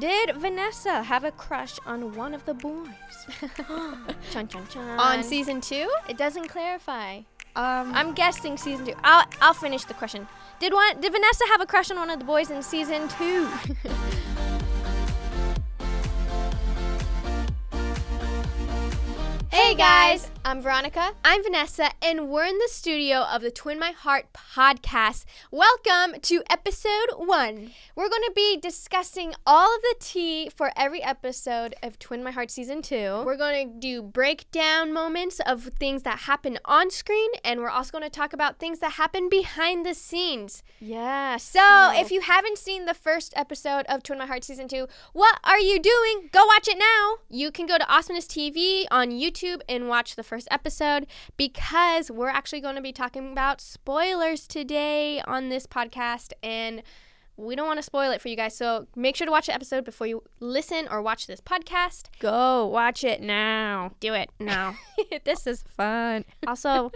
Did Vanessa have a crush on one of the boys? chun chun chun. On season two? it doesn't clarify. Um, I'm guessing season two. I'll I'll finish the question. Did one did Vanessa have a crush on one of the boys in season two? Hey guys, I'm Veronica. I'm Vanessa, and we're in the studio of the Twin My Heart podcast. Welcome to episode one. We're going to be discussing all of the tea for every episode of Twin My Heart season two. We're going to do breakdown moments of things that happen on screen, and we're also going to talk about things that happen behind the scenes. yeah. So, if you haven't seen the first episode of Twin My Heart Season 2, what are you doing? Go watch it now. You can go to Awesomeness TV on YouTube and watch the first episode because we're actually going to be talking about spoilers today on this podcast and we don't want to spoil it for you guys. So, make sure to watch the episode before you listen or watch this podcast. go watch it now. Do it now. this is fun. also,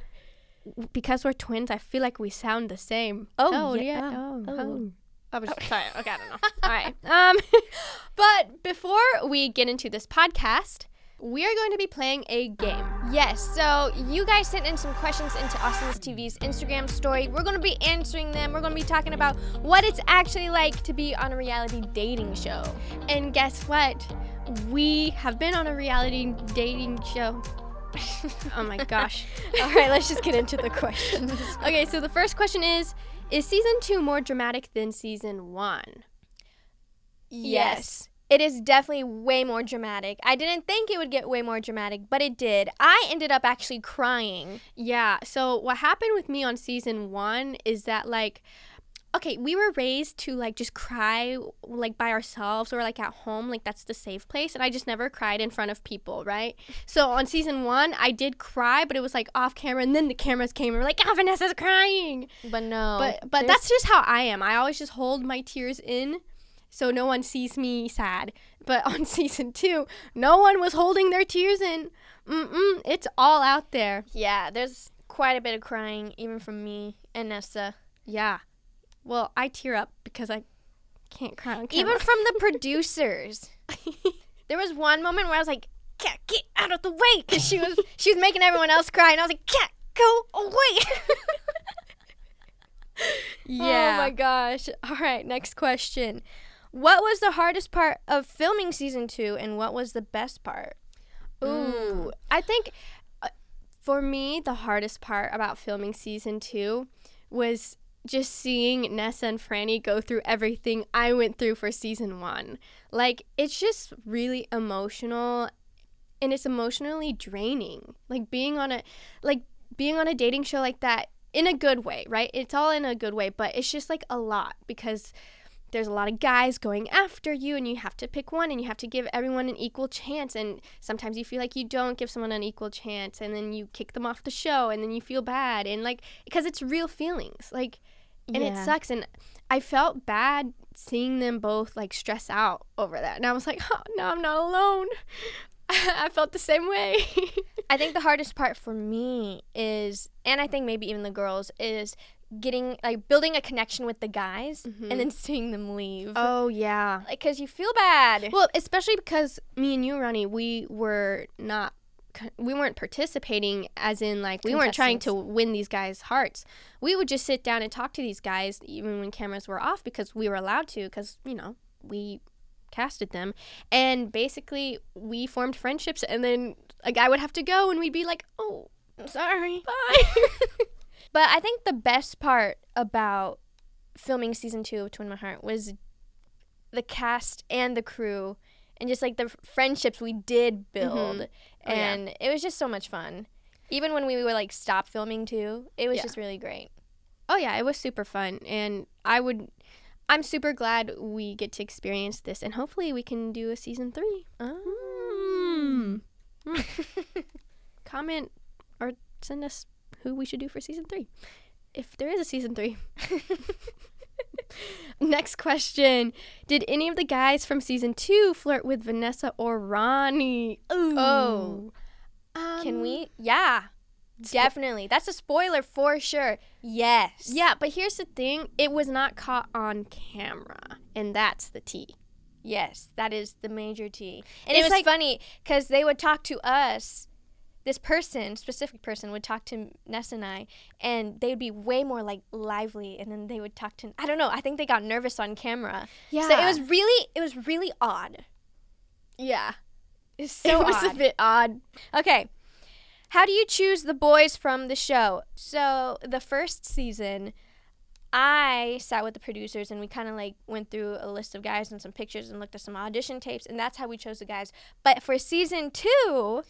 because we're twins, I feel like we sound the same. Oh, yeah. yeah. Oh, Oh. oh. I was sorry. Okay, I don't know. All right. Um, but before we get into this podcast, we are going to be playing a game. Yes. So you guys sent in some questions into Awesomeness TV's Instagram story. We're going to be answering them. We're going to be talking about what it's actually like to be on a reality dating show. And guess what? We have been on a reality dating show. oh my gosh. All right, let's just get into the questions. Okay, so the first question is Is season two more dramatic than season one? It is definitely way more dramatic. I didn't think it would get way more dramatic, but it did. I ended up actually crying. Yeah, so what happened with me on season one is that, like, okay, we were raised to like just cry like by ourselves or like at home, like that's the safe place. And I just never cried in front of people, right? So on season one, I did cry, but it was like off camera, and then the cameras came and were like, "Ah, Vanessa's crying." But no. But but that's just how I am. I always just hold my tears in so no one sees me sad. But on season 2, no one was holding their tears in. Mm-mm, it's all out there. yeah, there's quite a bit of crying, even from me and Nessa. Yeah. Well, I tear up because I can't cry on camera. Even from the producers. there was one moment where I was like, "Cat, get out of the way," because she was she was making everyone else cry, and I was like, "Cat, go away." yeah. Oh my gosh. All right, next question. What was the hardest part of filming season two, and what was the best part? Ooh, I think uh, for me the hardest part about filming season two was just seeing Nessa and Franny go through everything I went through for season one. Like it's just really emotional, and it's emotionally draining. Like being on a like being on a dating show like that in a good way, right? It's all in a good way, but it's just like a lot because there's a lot of guys going after you and you have to pick one and you have to give everyone an equal chance and sometimes you feel like you don't give someone an equal chance and then you kick them off the show and then you feel bad and like because it's real feelings like and it sucks and i felt bad seeing them both like stress out over that and i was like oh no i'm not alone. I felt the same way. I think the hardest part for me is, and I think maybe even the girls, is getting like building a connection with the guys and mm-hmm. then seeing them leave. oh yeah like, cause you feel bad. Well, especially because me and you, Ronnie, we were not, we weren't participating, as in like we weren't trying to win these guys' hearts. We would just sit down and talk to these guys, even when cameras were off, because we were allowed to, because you know we casted them, and basically we formed friendships, and then a guy would have to go, and we'd be like, oh, I'm sorry. bye. But I think the best part about filming season two of Twin My Heart was the cast and the crew and just like the friendships we did build. Mhm. Oh, yeah. And it was just so much fun. Even when we were like stop filming too, it was Yeah. just really great. Oh yeah, it was super fun, and I would. I'm super glad we get to experience this, and hopefully we can do a season three. Mm. Comment or send us who we should do for season three, if there is a season three. Next question: Did any of the guys from season two flirt with Vanessa or Ronnie? Ooh. Oh. Um, Can we? Yeah. Definitely. That's a spoiler for sure. Yes. Yeah, but here's the thing: it was not caught on camera, and that's the tea. Yes, that is the major tea. And It's it was like- funny because they would talk to us. This person, specific person, would talk to Ness and I, and they would be way more like lively. And then they would talk to I don't know. I think they got nervous on camera. Yeah. So it was really it was really odd. yeah. It's so it was odd. a bit odd. Okay. How do you choose the boys from the show? So, the first season, I sat with the producers and we kind of like went through a list of guys and some pictures and looked at some audition tapes, and that's how we chose the guys. But for season two,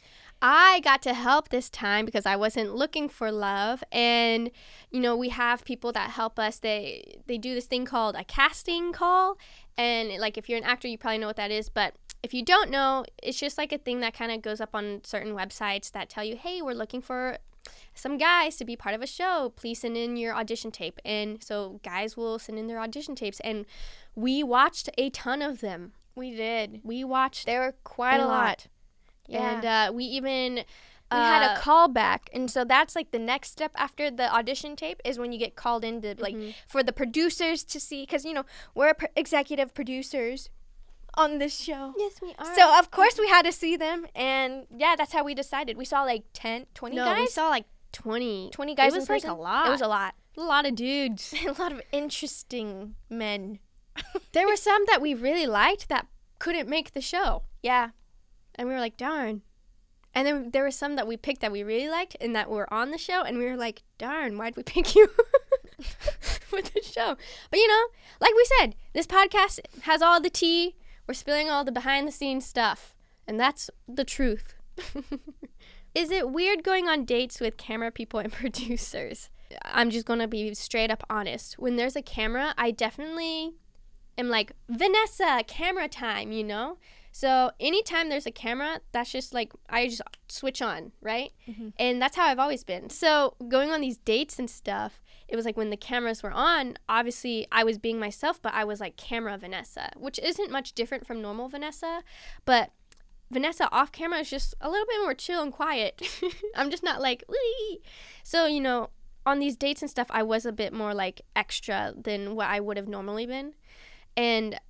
I got to help this time because I wasn't looking for love. And you know we have people that help us. They they do this thing called a casting call. And like if you're an actor you probably know what that is. But if you don't know it's just like a thing that kind of goes up on certain websites that tell you hey we're looking for some guys to be part of a show. Please send in your audition tape. And so guys will send in their audition tapes. And we watched a ton of them. We did. we watched There were quite a, lot. Yeah. and uh, we even we had uh, a callback, and so that's like the next step after the audition tape is when you get called in to like Mhm. for the producers to see, because you know we're executive producers on this show. Yes, we are. So of course we had to see them, and yeah, that's how we decided. We saw like 10, 20 no, guys. we saw like 20. 20 guys It was like a lot. It was a lot. a lot of dudes. a lot of interesting men. there were some that we really liked that couldn't make the show. Yeah. And we were like, darn. And then there were some that we picked that we really liked and that were on the show. And we were like, darn, why'd we pick you for the show? But you know, like we said, this podcast has all the tea. We're spilling all the behind the scenes stuff. And that's the truth. Is it weird going on dates with camera people and producers? I'm just to be straight up honest. When there's a camera, I definitely am like, Vanessa, camera time, you know? So anytime there's a camera, that's just like, I just switch on, right? Mhm. And that's how I've always been. So going on these dates and stuff, it was like when the cameras were on, obviously I was being myself, but I was like camera Vanessa, which isn't much different from normal Vanessa. But Vanessa off camera is just a little bit more chill and quiet. I'm just not like, Wee. so you know, on these dates and stuff, I was a bit more like extra than what I would have normally been, and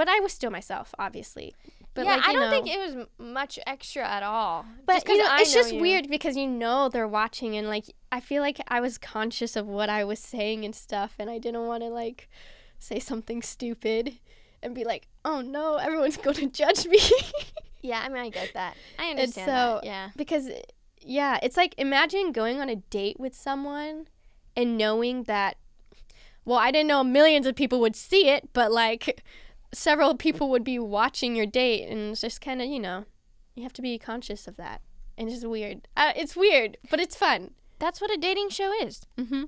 but I was still myself, obviously. But yeah, like, I don't know, think it was much extra at all. but Just you know, it's know just you. weird because you know they're watching, and like I feel like I was conscious of what I was saying and stuff, and I didn't want to like say something stupid and be like, oh no, everyone's going to judge me. Yeah, I mean, I get that. I understand so- that. Yeah. because yeah it's like imagine going on a date with someone and knowing that well i didn't know millions of people would see it but like several people would be watching your date and it's just kind of you know you have to be conscious of that and it's just weird uh, it's weird but it's fun That's what a dating show is. mm-hmm.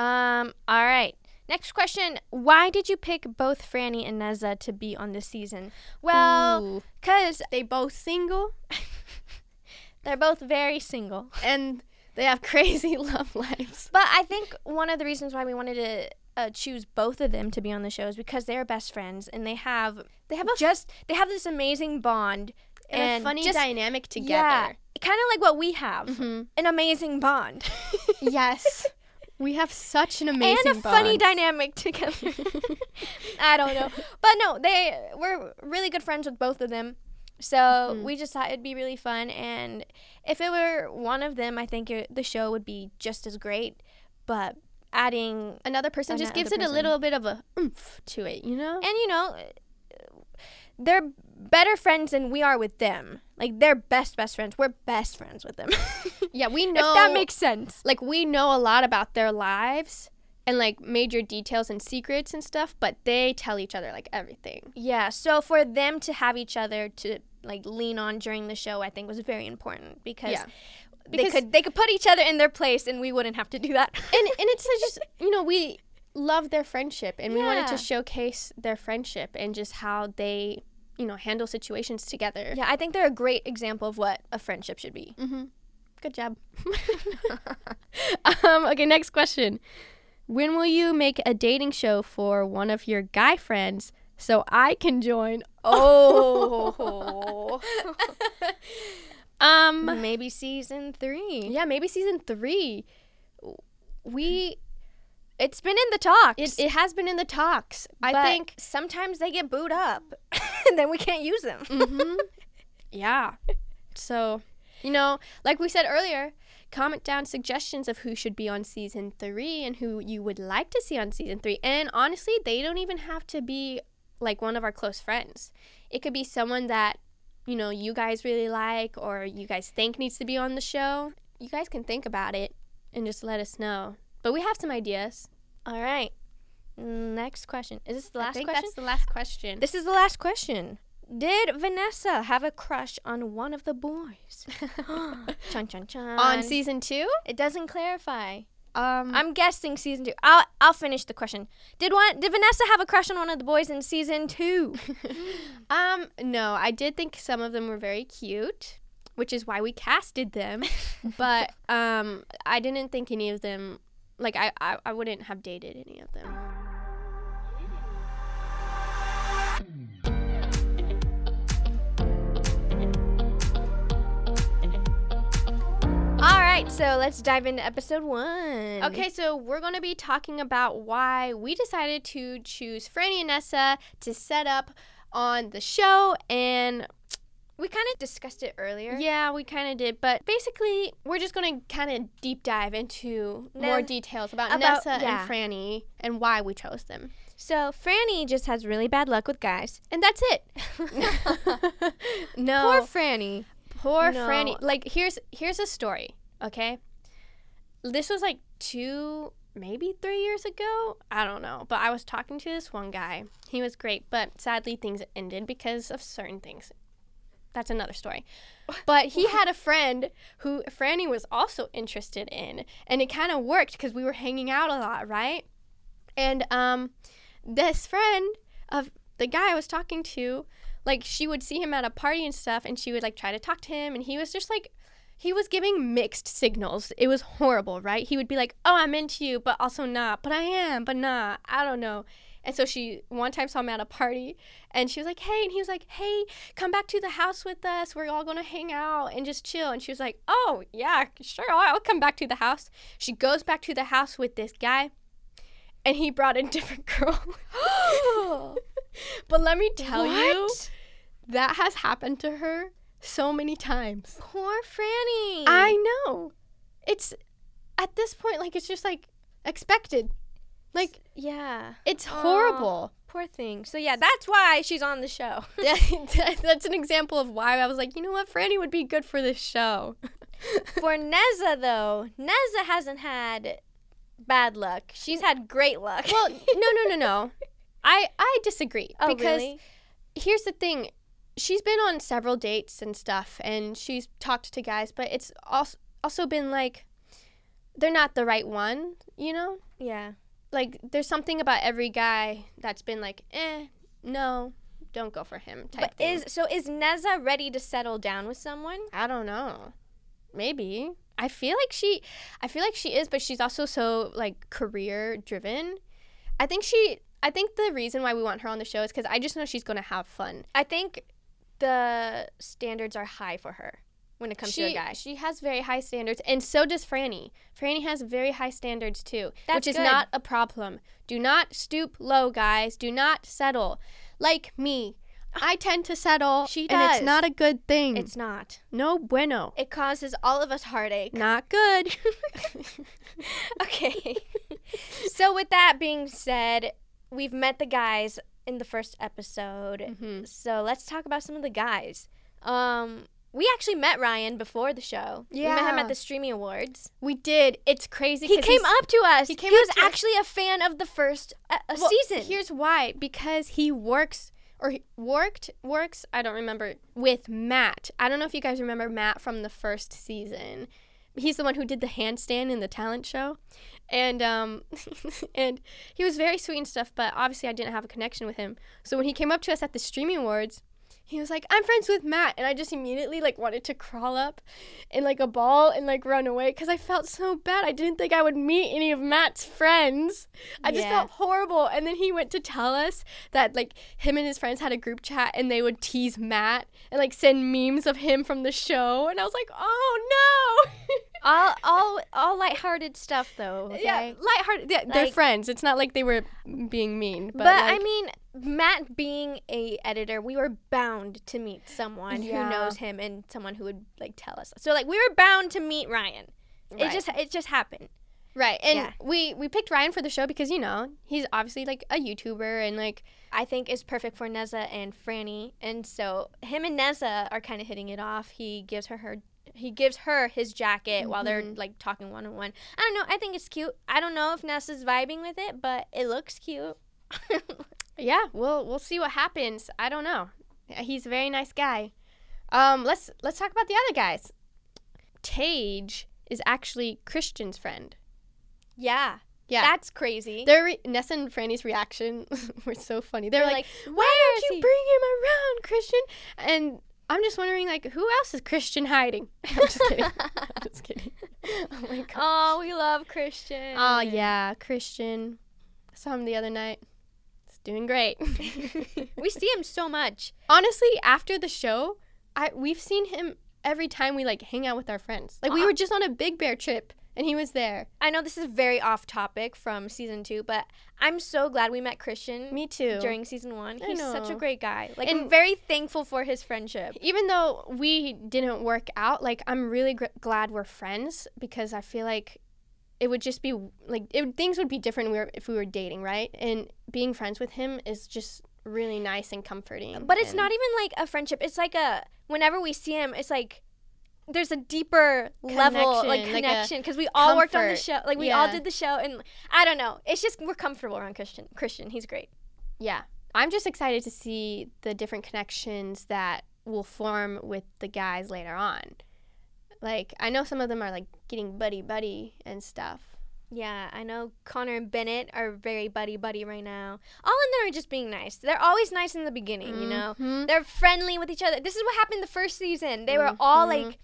Um, all right. Next question. Why did you pick both Franny and Neza to be on this season? Well, because they both single they're both very single. and they have crazy love lives But I think one of the reasons why we wanted to uh, choose both of them to be on the show is because they're best friends and they have they have a just they have this amazing bond and, a funny just, dynamic Yeah, together kind of like what we have, Mhm. an amazing bond. yes we have such an amazing and a funny dynamic together. I don't know, but no, they we're really good friends with both of them. So Mhm. we just thought it'd be really fun, and if it were one of them, I think it, the show would be just as great. But adding, another person just Another gives it a little bit of a oomph to it, you know? and you know, they're better friends than we are with them. Like they're best best friends. We're best friends with them. yeah, we know if that makes sense. like we know a lot about their lives and like major details and secrets and stuff, but they tell each other like everything. Yeah, so for them to have each other to like lean on during the show, I think was very important because Yeah. They Because- could they could put each other in their place and we wouldn't have to do that. And and it's just, you know, we love their friendship and we wanted to showcase their friendship and just how they, you know, handle situations together. yeah, I think they're a great example of what a friendship should be. Mm-hmm. Good job. um, okay, next question. When will you make a dating show for one of your guy friends so I can join? Oh. Um, Maybe season 3. yeah, maybe season three. We, It's been in the talks. It, it has been in the talks. I think. sometimes they get booed up, and then we can't use them. hmm yeah. So, you know, like we said earlier, comment down suggestions of who should be on season three and who you would like to see on season three. And honestly, they don't even have to be like one of our close friends. It could be someone that, you know, you guys really like or you guys think needs to be on the show. You guys can think about it and just let us know. But we have some ideas. All right. Next question. Is this the I last think question? that's the last question. This is the last question. Did Vanessa have a crush on one of the boys? chun chun chun. on season two? it doesn't clarify. Um, I'm guessing season two. I'll I'll finish the question. Did one did Vanessa have a crush on one of the boys in season two? Um, no, I did think some of them were very cute, which is why we casted them. but um, I didn't think any of them, like I, I, I wouldn't have dated any of them. Right, so let's dive into episode one. Okay, so we're gonna be talking about why we decided to choose Franny and Nessa to set up on the show and we kind of discussed it earlier. Yeah, we kind of did, but basically, we're just going to kind of deep dive into more details about, about- Nessa yeah. and Franny and why we chose them. So Franny just has really bad luck with guys. And that's it. no. Poor Franny. Poor No. Franny. Like here's here's a story, okay? This was like 2 maybe 3 years ago. I don't know, but I was talking to this one guy. He was great, but sadly things ended because of certain things. That's another story. But he had a friend who Franny was also interested in, and it kind of worked because we were hanging out a lot, right? And um, this friend of the guy I was talking to, like she would see him at a party and stuff, and she would like try to talk to him, and he was just like, he was giving mixed signals. It was horrible, right? He would be like, "Oh, I'm into you, but also not. But I am, but not. I don't know." And so she one time saw him at a party, and she was like, "Hey," and he was like, "Hey, come back to the house with us. We're all gonna hang out and just chill." And she was like, "Oh yeah, sure. I'll, come back to the house." She goes back to the house with this guy, and he brought a different girl. but let me tell you, that has happened to her so many times. Poor Franny. I know. It's at this point like it's just like expected. Like yeah. it's Aw. horrible. Poor thing. So yeah, that's why she's on the show. That's an example of why I was like, you know what, Franny would be good for this show. For Neza though, Neza hasn't had bad luck. She's had great luck. well, no, no, no, no. I I disagree oh, because really? here's the thing. She's been on several dates and stuff, and she's talked to guys, but it's also also been like they're not the right one, you know. Yeah. Like there's something about every guy that's been like, eh, no, don't go for him. Type But thing. is so is Neza ready to settle down with someone? I don't know. Maybe. I feel like she I feel like she is, but she's also so like career driven. I think she I think the reason why we want her on the show is cuz I just know she's going to have fun. I think the standards are high for her when it comes she, to a guy. She has very high standards and so does Franny. Franny has very high standards too, That's which is good. not a problem. Do not stoop low, guys. Do not settle. Like me. I tend to settle She does. and it's not a good thing. It's not. no bueno. It causes all of us heartache. Not good. okay. so with that being said, we've met the guys in the first episode. Mhm. So let's talk about some of the guys. Um, we actually met Ryan before the show. We met him at the streaming awards. We did. It's crazy. He came up to us. he He, came was up to us. actually a fan of the first uh, uh, Well, season. Here's why: because he works or he worked works. I don't remember with Matt. I don't know if you guys remember Matt from the first season. He's the one who did the handstand in the talent show, and um, and he was very sweet and stuff. But obviously, I didn't have a connection with him. So when he came up to us at the streaming awards. He was like, "I'm friends with Matt," and I just immediately like wanted to crawl up in like a ball and like run away because I felt so bad. I didn't think I would meet any of Matt's friends. I just felt horrible. And then he went to tell us that like him and his friends had a group chat and they would tease Matt and like send memes of him from the show. And I was like, oh no. all all all lighthearted stuff though. Okay? Yeah, lighthearted. Yeah, they're friends. It's not like they were being mean. But, But, I mean, Matt being a editor, we were bound to meet someone Yeah. who knows him and someone who would like tell us. So like we were bound to meet Ryan. It Right. just it just happened. right, and yeah. we we picked Ryan for the show because you know he's obviously like a YouTuber and like I think is perfect for Neza and Franny, and so him and Neza are kind of hitting it off. He gives her her he gives her his jacket while they're Mhm. like talking one on one. I don't know. I think it's cute. I don't know if Neza's vibing with it, but it looks cute. yeah, we'll we'll see what happens. I don't know. He's a very nice guy. Um, let's let's talk about the other guys. Tage is actually Christian's friend. yeah, Yeah. that's crazy. Their re- Nessa and Franny's reaction were so funny. They're, They're like, like, "Why don't you he?" bring him around, Christian?" And I'm just wondering, like, who else is Christian hiding? I'm just kidding. I'm just kidding. Oh my god. Oh, we love Christian. Oh yeah, Christian. I saw him the other night. He's doing great. we see him so much. Honestly, after the show, I we've seen him every time we like hang out with our friends. Like we Uh, were just on a Big Bear trip and he was there. I know this is very off topic from season two, but I'm so glad we met Christian Me too. during season one. I He's such a great guy. Like, And- I'm very thankful for his friendship. even though we didn't work out, like I'm really gr- glad we're friends because I feel like it would just be like it, things would be different if we were dating, right? And being friends with him is just really nice and comforting. But it's and- not even like a friendship. It's like a whenever we see him, it's like there's a deeper level like Connection, like because we all worked on the show. Like we all did the show, and I don't know. It's just we're comfortable around Christian. Christian, he's great. yeah. I'm just excited to see the different connections that will form with the guys later on. Like I know some of them are like getting buddy buddy and stuff. Yeah, I know Connor and Bennett are very buddy buddy right now. All of them are just being nice. They're always nice in the beginning, you know. Mhm. They're friendly with each other. This is what happened the first season. They were all Mhm. like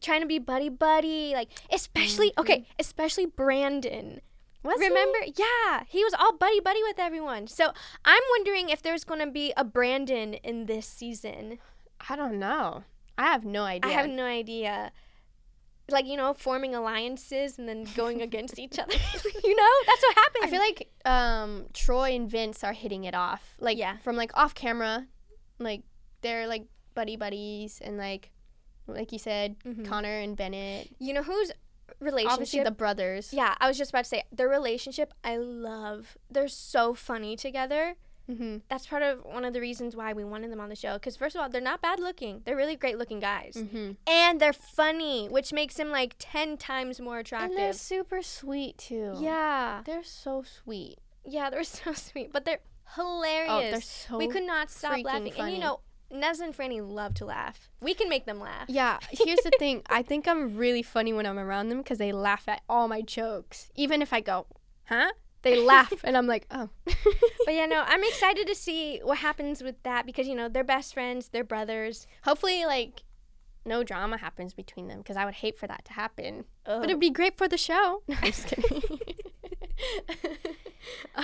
trying to be buddy buddy, like especially okay, Mm-hmm. especially Brandon. Was he? Remember? Yeah, he was all buddy buddy with everyone. So I'm wondering if there's gonna be a Brandon in this season. I don't know. I have no idea. I have no idea. Like you know, forming alliances and then going against each other. you know, that's what happened. I feel like um, Troy and Vince are hitting it off. Like Yeah. from like off camera, like they're like buddy buddies and like like you said, Mhm. Connor and Bennett. you know whose relationship. Obviously the brothers. yeah, I was just about to say their relationship. I love. They're so funny together. hmm That's part of one of the reasons why we wanted them on the show. Because first of all, they're not bad looking. They're really great looking guys, hmm and they're funny, which makes them like ten times more attractive. And they're super sweet too. Yeah, They're so sweet. yeah, they're so sweet, but they're Oh, hilarious. they're so we could not stop laughing, and you know, Nez and Franny love to laugh. We can make them laugh. Yeah, here's the thing. I think I'm really funny when I'm around them because they laugh at all my jokes. Even if I go, huh? They laugh, and I'm like, oh. But yeah, no, I'm excited to see what happens with that because you know they're best friends, they're brothers. Hopefully, like, no drama happens between them because I would hate for that to happen. Ugh. But it'd be great for the show. No, I'm just kidding.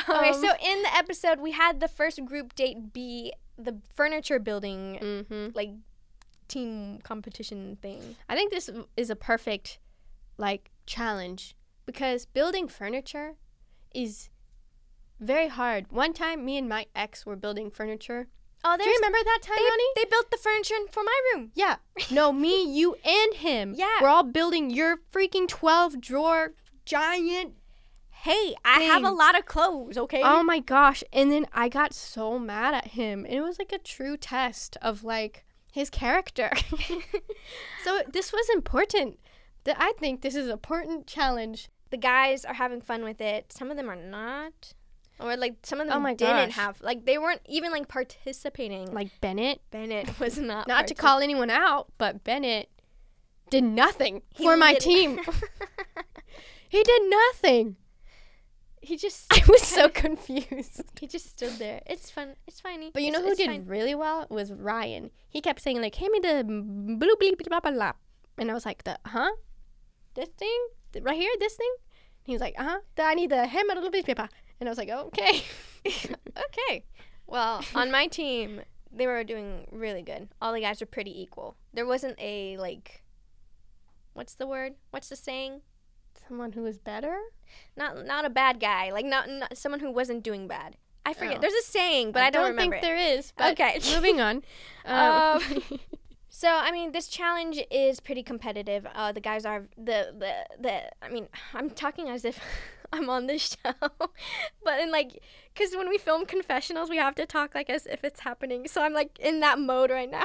Okay, Um, so in the episode, we had the first group date be the furniture building, mhm. like team competition thing. I think this is a perfect, like, challenge because building furniture is very hard. One time, me and my ex were building furniture. Oh, Do you remember that time, they, Ronnie? they built the furniture for my room. Yeah. No, me, you, and him. Yeah. We're all building your freaking 12 drawer giant. Hey, I have a lot of clothes. Okay. Oh my gosh. And then I got so mad at him. And it was like a true test of like his character. so this was important. That I think this is an important challenge. the guys are having fun with it. Some of them are not. Or like some of oh them Oh my didn't gosh. have like they weren't even like participating. Like Bennett, Bennett was not. not to call anyone out, but Bennett did nothing He for my lit- team. he did nothing. He just I was so confused. he just stood there. It's fun. It's funny. But you know It's- who it's did fine. really well was Ryan. He kept saying like, "Hand me the blue bleep blah blah blah," and I was like, "The huh? This thing Th- right here? This thing?" He was like, "Uh huh. I need the hand me the blue bleep," and I was like, "Okay." okay. Well, on my team, they were doing really good. All the guys were pretty equal. There wasn't a like what's the word? What's the saying? Someone who was better? Not not a bad guy, like not, not someone who wasn't doing bad. I forget. Oh. There's a saying, but I, don't, remember think it. there is. But Okay. moving on. Um, So I mean, this challenge is pretty competitive. Uh, the guys are the the the. I mean, I'm talking as if I'm on this show, but in like, cause when we film confessionals, we have to talk like as if it's happening. So I'm like in that mode right now.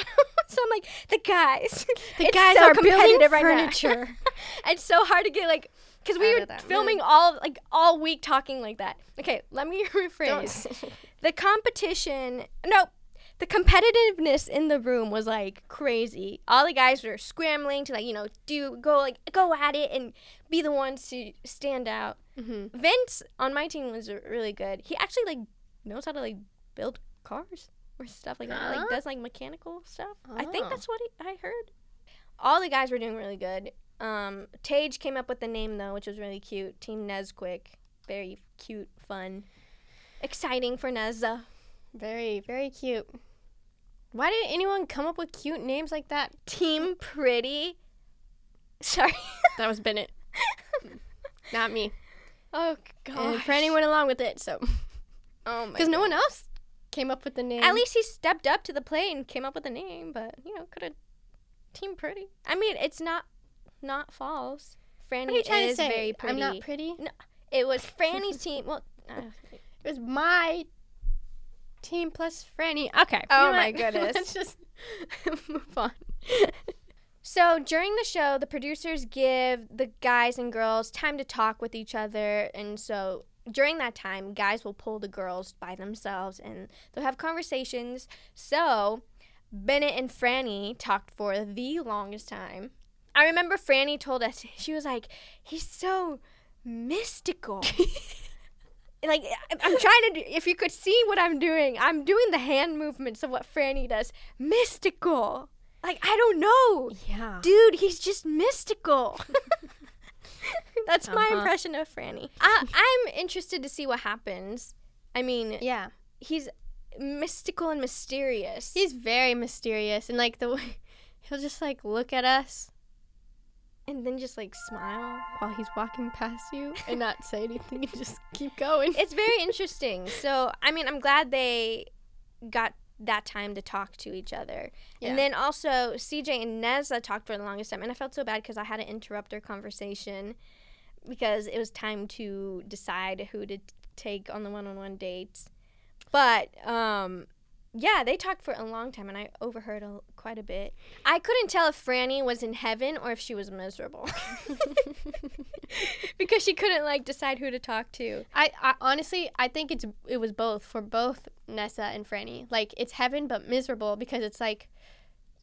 so I'm like the guys. the guys so are building competitive right now. furniture. it's so hard to get like, cause we were filming all like all week talking like that. Okay, let me rephrase. The competition no the competitiveness in the room was like crazy. All the guys were scrambling to like you know do go like go at it and be the ones to stand out. Mhm. vince on my team was really good. He actually like knows how to like build cars or stuff like that. Like Huh? does like mechanical stuff. I think Oh. that's what he, i heard. All the guys were doing really good um tage came up with the name though which was really cute team nesquick very cute fun exciting for Nezza. Very, very cute. Why didn't anyone come up with cute names like that? Team Pretty. Sorry. That was Bennett, not me. oh god. And Franny went along with it, so Oh my. because no one else came up with the name. At least he stepped up to the plate and came up with a name, but you know, could have Team Pretty. I mean, it's not not false. Franny what are you trying is very pretty. I'm not pretty. No, It was Franny's team. Well, uh, It was my team plus Franny. Okay. Oh you know my what? goodness. Let's just move on. So during the show, the producers give the guys and girls time to talk with each other, and so during that time, guys will pull the girls by themselves and they'll have conversations. So Bennett and Franny talked for the longest time. I remember Franny told us she was like, "He's so mystical." like I'm trying to do, if you could see what I'm doing, I'm doing the hand movements of what Franny does. Mystical. Like I don't know Yeah. dude, he's just mystical. That's my Uh-huh. impression of Franny. I, I'm interested to see what happens. I mean, Yeah. he's mystical and mysterious. He's very mysterious and like the way he'll just like look at us and then just like smile. while he's walking past you and not say anything and just keep going. It's very interesting. So, I mean, I'm glad they got that time to talk to each other. Yeah. And then also, CJ and Neza talked for the longest time. And I felt so bad because I had to interrupt their conversation because it was time to decide who to t- take on the one on one dates. But, um, yeah, they talked for a long time and I overheard a, quite a bit. I couldn't tell if Franny was in heaven or if she was miserable. because she couldn't, like, decide who to talk to. I, I honestly I think it's it was both for both Nessa and Franny. Like it's heaven but miserable because it's like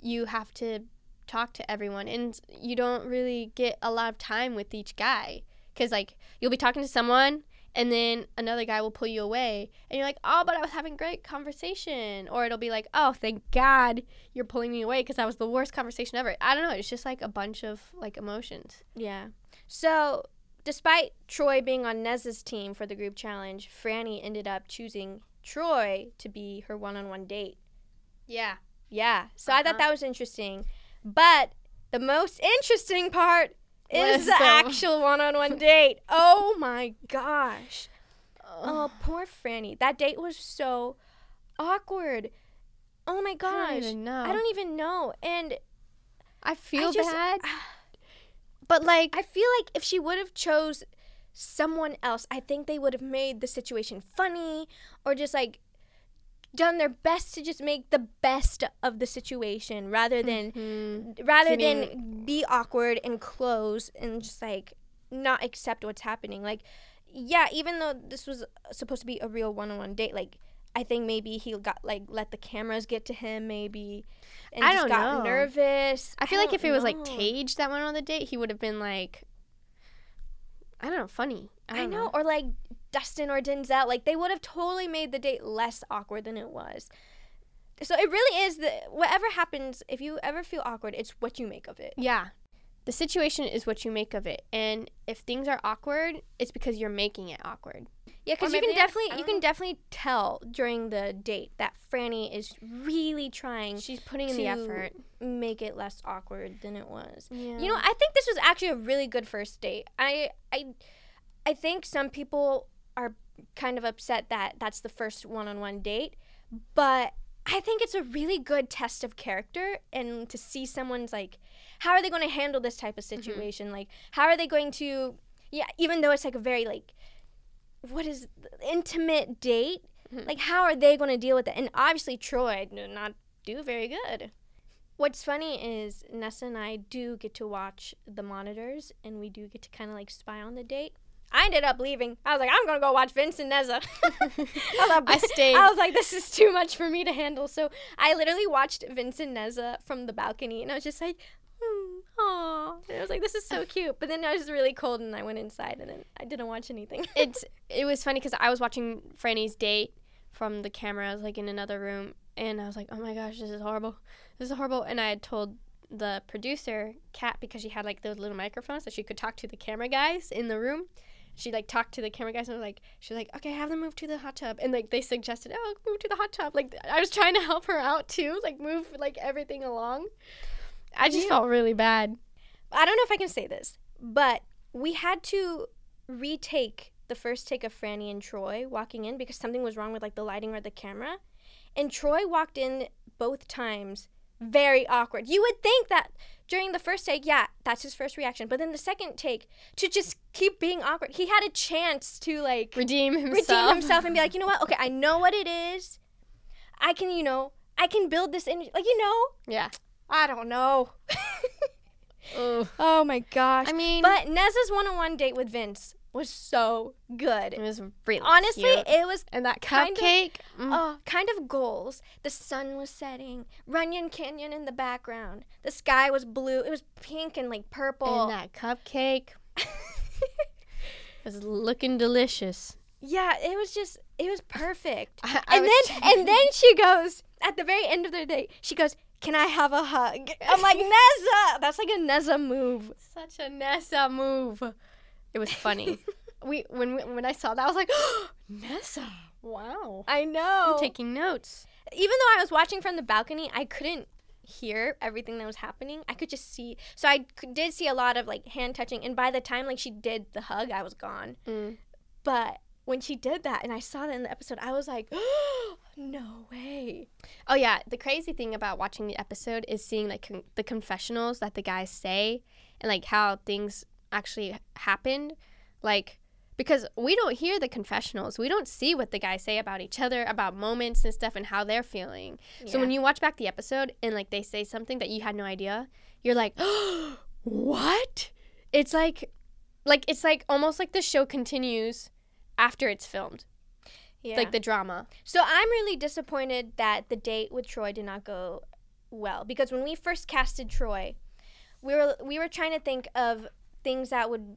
you have to talk to everyone and you don't really get a lot of time with each guy cuz like you'll be talking to someone and then another guy will pull you away and you're like, "Oh, but I was having great conversation." Or it'll be like, "Oh, thank God you're pulling me away because that was the worst conversation ever." I don't know, it's just like a bunch of like emotions. Yeah. So, despite Troy being on Nez's team for the group challenge, Franny ended up choosing Troy to be her one on one date. Yeah. Yeah. So, I Uh-huh. thought that was interesting. But the most interesting part is Was the actual one on one date. Oh my gosh. Oh, poor Franny. That date was so awkward. Oh my gosh. I don't even know. I don't even know. And I feel I just, bad. Ah. But like I feel like if she would have chose someone else, I think they would have made the situation funny or just like done their best to just make the best of the situation rather than Mhm. rather than be awkward and close and just like not accept what's happening. Like yeah, even though this was supposed to be a real one-on-one date, like I think maybe he got like let the cameras get to him maybe and I just got know. nervous. I feel like don't if it was like know. Tage that went on the date, he would have been like, I don't know, funny. I, I, don't know, or like Dustin or Denzel, like they would have totally made the date less awkward than it was. So it really is the whatever happens. If you ever feel awkward, it's what you make of it. Yeah, the situation is what you make of it. And if things are awkward, it's because you're making it awkward. Yeah, because you can maybe they I definitely you don't can know. definitely tell during the date that Franny is really trying She's putting in the effort. make it less awkward than it was. Yeah. You know, I think this was actually a really good first date. I I I think some people are kind of upset that that's the first one-on-one date, but I think it's a really good test of character and to see someone's like how are they going to handle this type of situation? Like how are they going to yeah, even though it's like a very like what is intimate date, Mhm. like how are they going to deal with it? And obviously Troy did not do very good. What's funny is Nessa and I do get to watch the monitors and we do get to kind of like spy on the date. I ended up leaving. I was like, I'm gonna go watch Vince and Neza. I, I stayed. I was like, this is too much for me to handle. So I literally watched Vince and Neza from the balcony, and I was just like, hmm, aw. And I was like, this is so cute. But then I was really cold, and I went inside, and then I didn't watch anything. it's it was funny because I was watching Franny's date from the camera. I was like in another room, and I was like, "Oh my gosh, this is horrible! This is horrible!" And I had told the producer, Kat, because she had like those little microphones that she could talk to the camera guys in the room. She like talked to the camera guys and was like, she was like, "Okay, have them move to the hot tub," and like they suggested, "Oh, move to the hot tub." Like I was trying to help her out too, like move like everything along. I just Yeah. felt really bad. I don't know if I can say this, but we had to retake the first take of Franny and Troy walking in because something was wrong with like the lighting or the camera. And Troy walked in both times very awkward. You would think that during the first take, yeah, that's his first reaction. But then the second take, to just keep being awkward, he had a chance to like Redeem himself. redeem himself and be like, you know what? Okay, I know what it is. I can, you know, I can build this in. Like, you know, Yeah. I don't know. Oh my gosh. I mean, But Nez's one-on-one date with Vince was so good. it was really Honestly, cute. it was and that kind of- cupcake. mm. oh, kind of goals. The sun was setting, Runyon Canyon in the background. The sky was blue. It was pink and like purple. And that cupcake was looking delicious. yeah, it was just it was perfect. I, I and was- then and then she goes at the very end of their date. She goes, "Can I have a hug?" I'm like, "Neza, that's like a Neza move." such a Nessa move. It was funny. we when we, when I saw that, I was like, Nessa, wow. I know. I'm taking notes. even though I was watching from the balcony, I couldn't hear everything that was happening. I could just see. So I did see a lot of like hand touching, and by the time like she did the hug, I was gone. Mm. But when she did that, and I saw that in the episode, I was like, no way. Oh yeah, the crazy thing about watching the episode is seeing like con- the confessionals that the guys say and like how things actually happened. Like because we don't hear the confessionals. We don't see what the guys say about each other, about moments and stuff and how they're feeling. So when you watch back the episode and like they say something that you had no idea, you're like, oh, "What?" It's like like it's like almost like the show continues after it's filmed. yeah. Like the drama. So I'm really disappointed that the date with Troy did not go well because when we first casted Troy, we were we were trying to think of things that would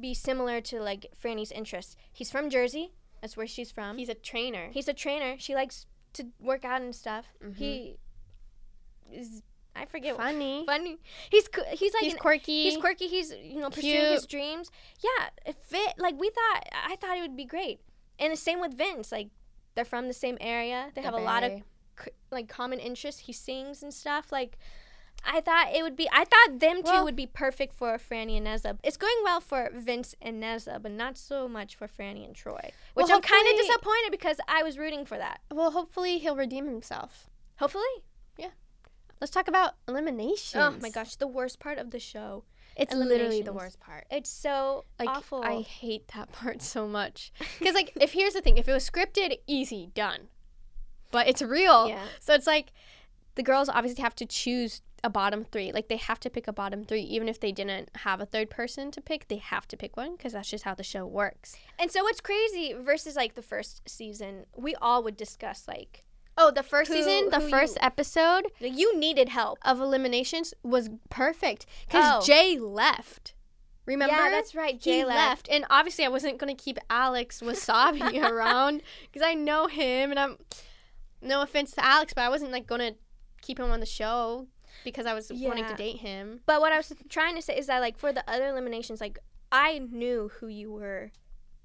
be similar to like Franny's interests. He's from Jersey. That's where she's from. He's a trainer. He's a trainer. She likes to work out and stuff. Mhm. He is I forget what funny. funny. He's he's like He's an- quirky. he's quirky. He's you know pursuing his dreams. Yeah, it fit. Like we thought. I thought it would be great. And the same with Vince. Like they're from the same area. They have a lot of like common interests. He sings and stuff. Like I thought it would be. I thought them two would be perfect for Franny and Neza. It's going well for Vince and Neza, but not so much for Franny and Troy. Which Well, I'm kind of disappointed because I was rooting for that. Well, hopefully he'll redeem himself. Hopefully. Yeah. Let's talk about eliminations. Oh my gosh, the worst part of the show. it's literally the worst part. It's so Like awful. I hate that part so much. Because like, if here's the thing, if it was scripted, easy, done. But it's real, Yeah. so it's like the girls obviously have to choose a bottom three. Like they have to pick a bottom three, even if they didn't have a third person to pick. They have to pick one because that's just how the show works. And so what's crazy versus like the first season, we all would discuss like Oh, the first Who- season, the first you- episode you needed help. of eliminations was perfect because Oh. Jay left. Remember? Yeah, that's right. Jay he left. left. and obviously I wasn't gonna keep Alex Wasabi around because I know him, and I'm no offense to Alex, but I wasn't like gonna keep him on the show. Because I was wanting to date him. But what I was trying to say is that like for the other eliminations, like I knew who you were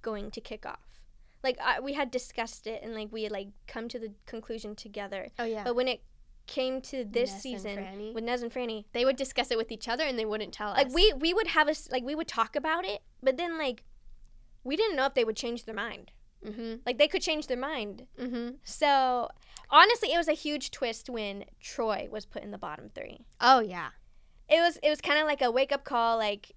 going to kick off. Like I, we had discussed it and like we had like come to the conclusion together. Oh yeah. But when it came to this Ness season with Nez and Franny, they would discuss it with each other and they wouldn't tell us. like we we would have us like we would talk about it, but then like we didn't know if they would change their mind. Mhm. Like they could change their mind. Mhm. So honestly, it was a huge twist when Troy was put in the bottom three. Oh yeah. it was it was kind of like a wake up call like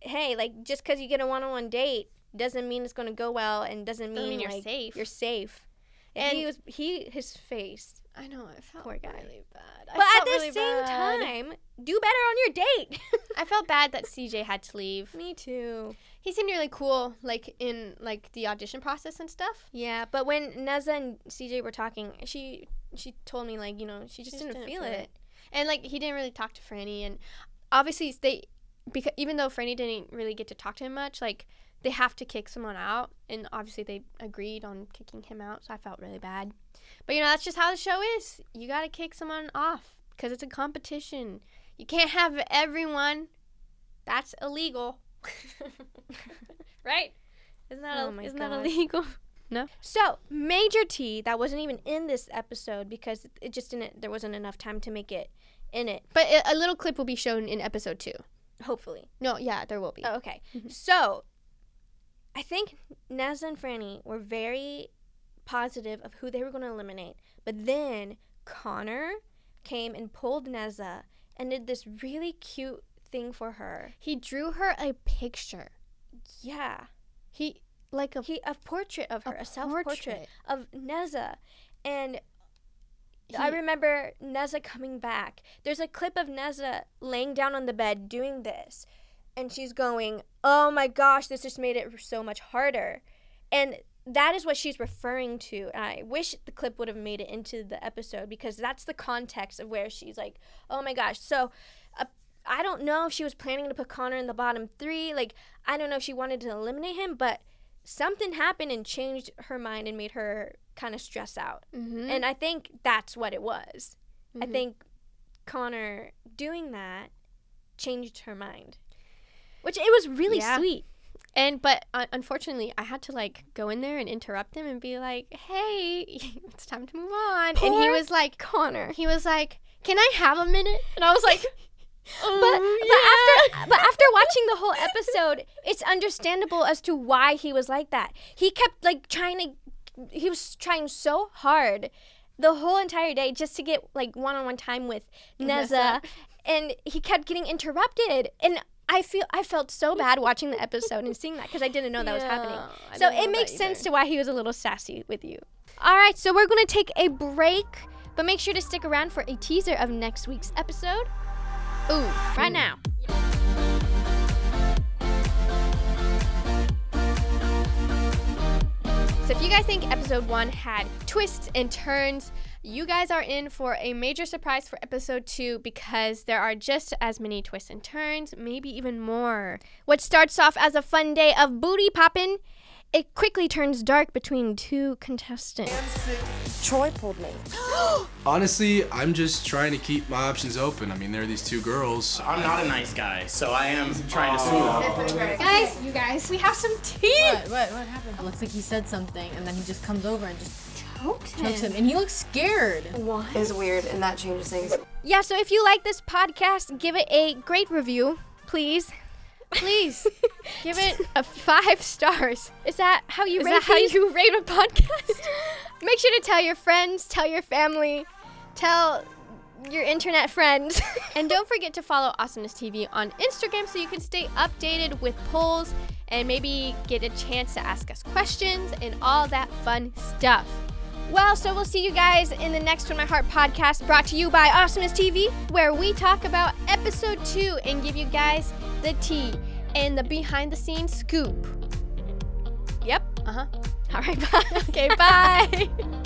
hey like just because you get a one-on-one date doesn't mean it's going to go well and doesn't Doesn't mean, mean you're like, safe. you're safe and And- he was he his face I know. I felt Poor guy. really bad. I but at the really same bad. time do better on your date I felt bad that CJ had to leave. me too He seemed really cool, like in like the audition process and stuff. yeah but when neza and cj were talking she she told me like you know she just, didn't, feel, it. And like he didn't really talk to Franny, and obviously they, because even though Franny didn't really get to talk to him much, like they have to kick someone out, and obviously they agreed on kicking him out. So I felt really bad, but you know that's just how the show is. You gotta kick someone off because it's a competition. You can't have everyone. That's illegal, right? Isn't that Oh a- isn't that illegal? so major t that wasn't even in this episode because it just didn't there wasn't enough time to make it in it But a, little clip will be shown in episode two. hopefully No, yeah, there will be. Oh, okay. Mhm. So, I think Neza and Franny were very positive of who they were going to eliminate. But then Connor came and pulled Neza and did this really cute thing for her. He drew her a picture. Yeah. He like a He a portrait of her, a, self-portrait portrait. of Neza. And I He- remember Neza coming back. There's a clip of Neza laying down on the bed doing this. And she's going, Oh my gosh, this just made it so much harder. And that is what she's referring to. And I wish the clip would have made it into the episode because that's the context of where she's like, Oh my gosh. So uh, I don't know if she was planning to put Connor in the bottom three. Like, I don't know if she wanted to eliminate him, but something happened and changed her mind and made her kind of stress out. Mm-hmm. And I think that's what it was. I Mhm. think Connor doing that changed her mind. Which it was really Yeah. sweet. And but uh, unfortunately, I had to like go in there and interrupt him and be like, "Hey, it's time to move on." and he was like, Connor. he was like, "Can I have a minute?" And I was like, But, "Oh, but after but after watching the whole episode, it's understandable as to why he was like that. He kept like trying to he was trying so hard the whole entire day just to get like one-on-one time with Neza. and he kept getting interrupted and I feel I felt so bad watching the episode and seeing that because I didn't know that was happening. I So it makes sense either. to why he was a little sassy with you. All right, so we're to take a break, but make sure to stick around for a teaser of next week's episode. Ooh, right now. So if you guys think episode one had twists and turns, you guys are in for a major surprise for episode two because there are just as many twists and turns, maybe even more. What starts off as a fun day of booty popping, it quickly turns dark between two contestants. Troy pulled me. Honestly, I'm just trying to keep my options open. I mean, there are these two girls. I'm not a nice guy, so I am trying to smooth. Guys, you guys, we have some tea. What? What? What happened? It looks like he said something, and then he just comes over and just Choked chokes him, and he looks scared. Why? Is weird, and that changes things. Yeah, so if you like this podcast, give it a great review, please. Please give it a five stars. Is that how you Is rate that how you rate a podcast? Make sure to tell your friends, tell your family, tell your internet friends? And don't forget to follow Awesomeness TV on Instagram so you can stay updated with polls and maybe get a chance to ask us questions and all that fun stuff. Well, so we'll see you guys in the next Twin My Heart podcast brought to you by Awesomeness TV. Where we talk about episode two and give you guys the tea and the behind the scenes scoop. Yep. Uh huh. All right, bye. okay, bye.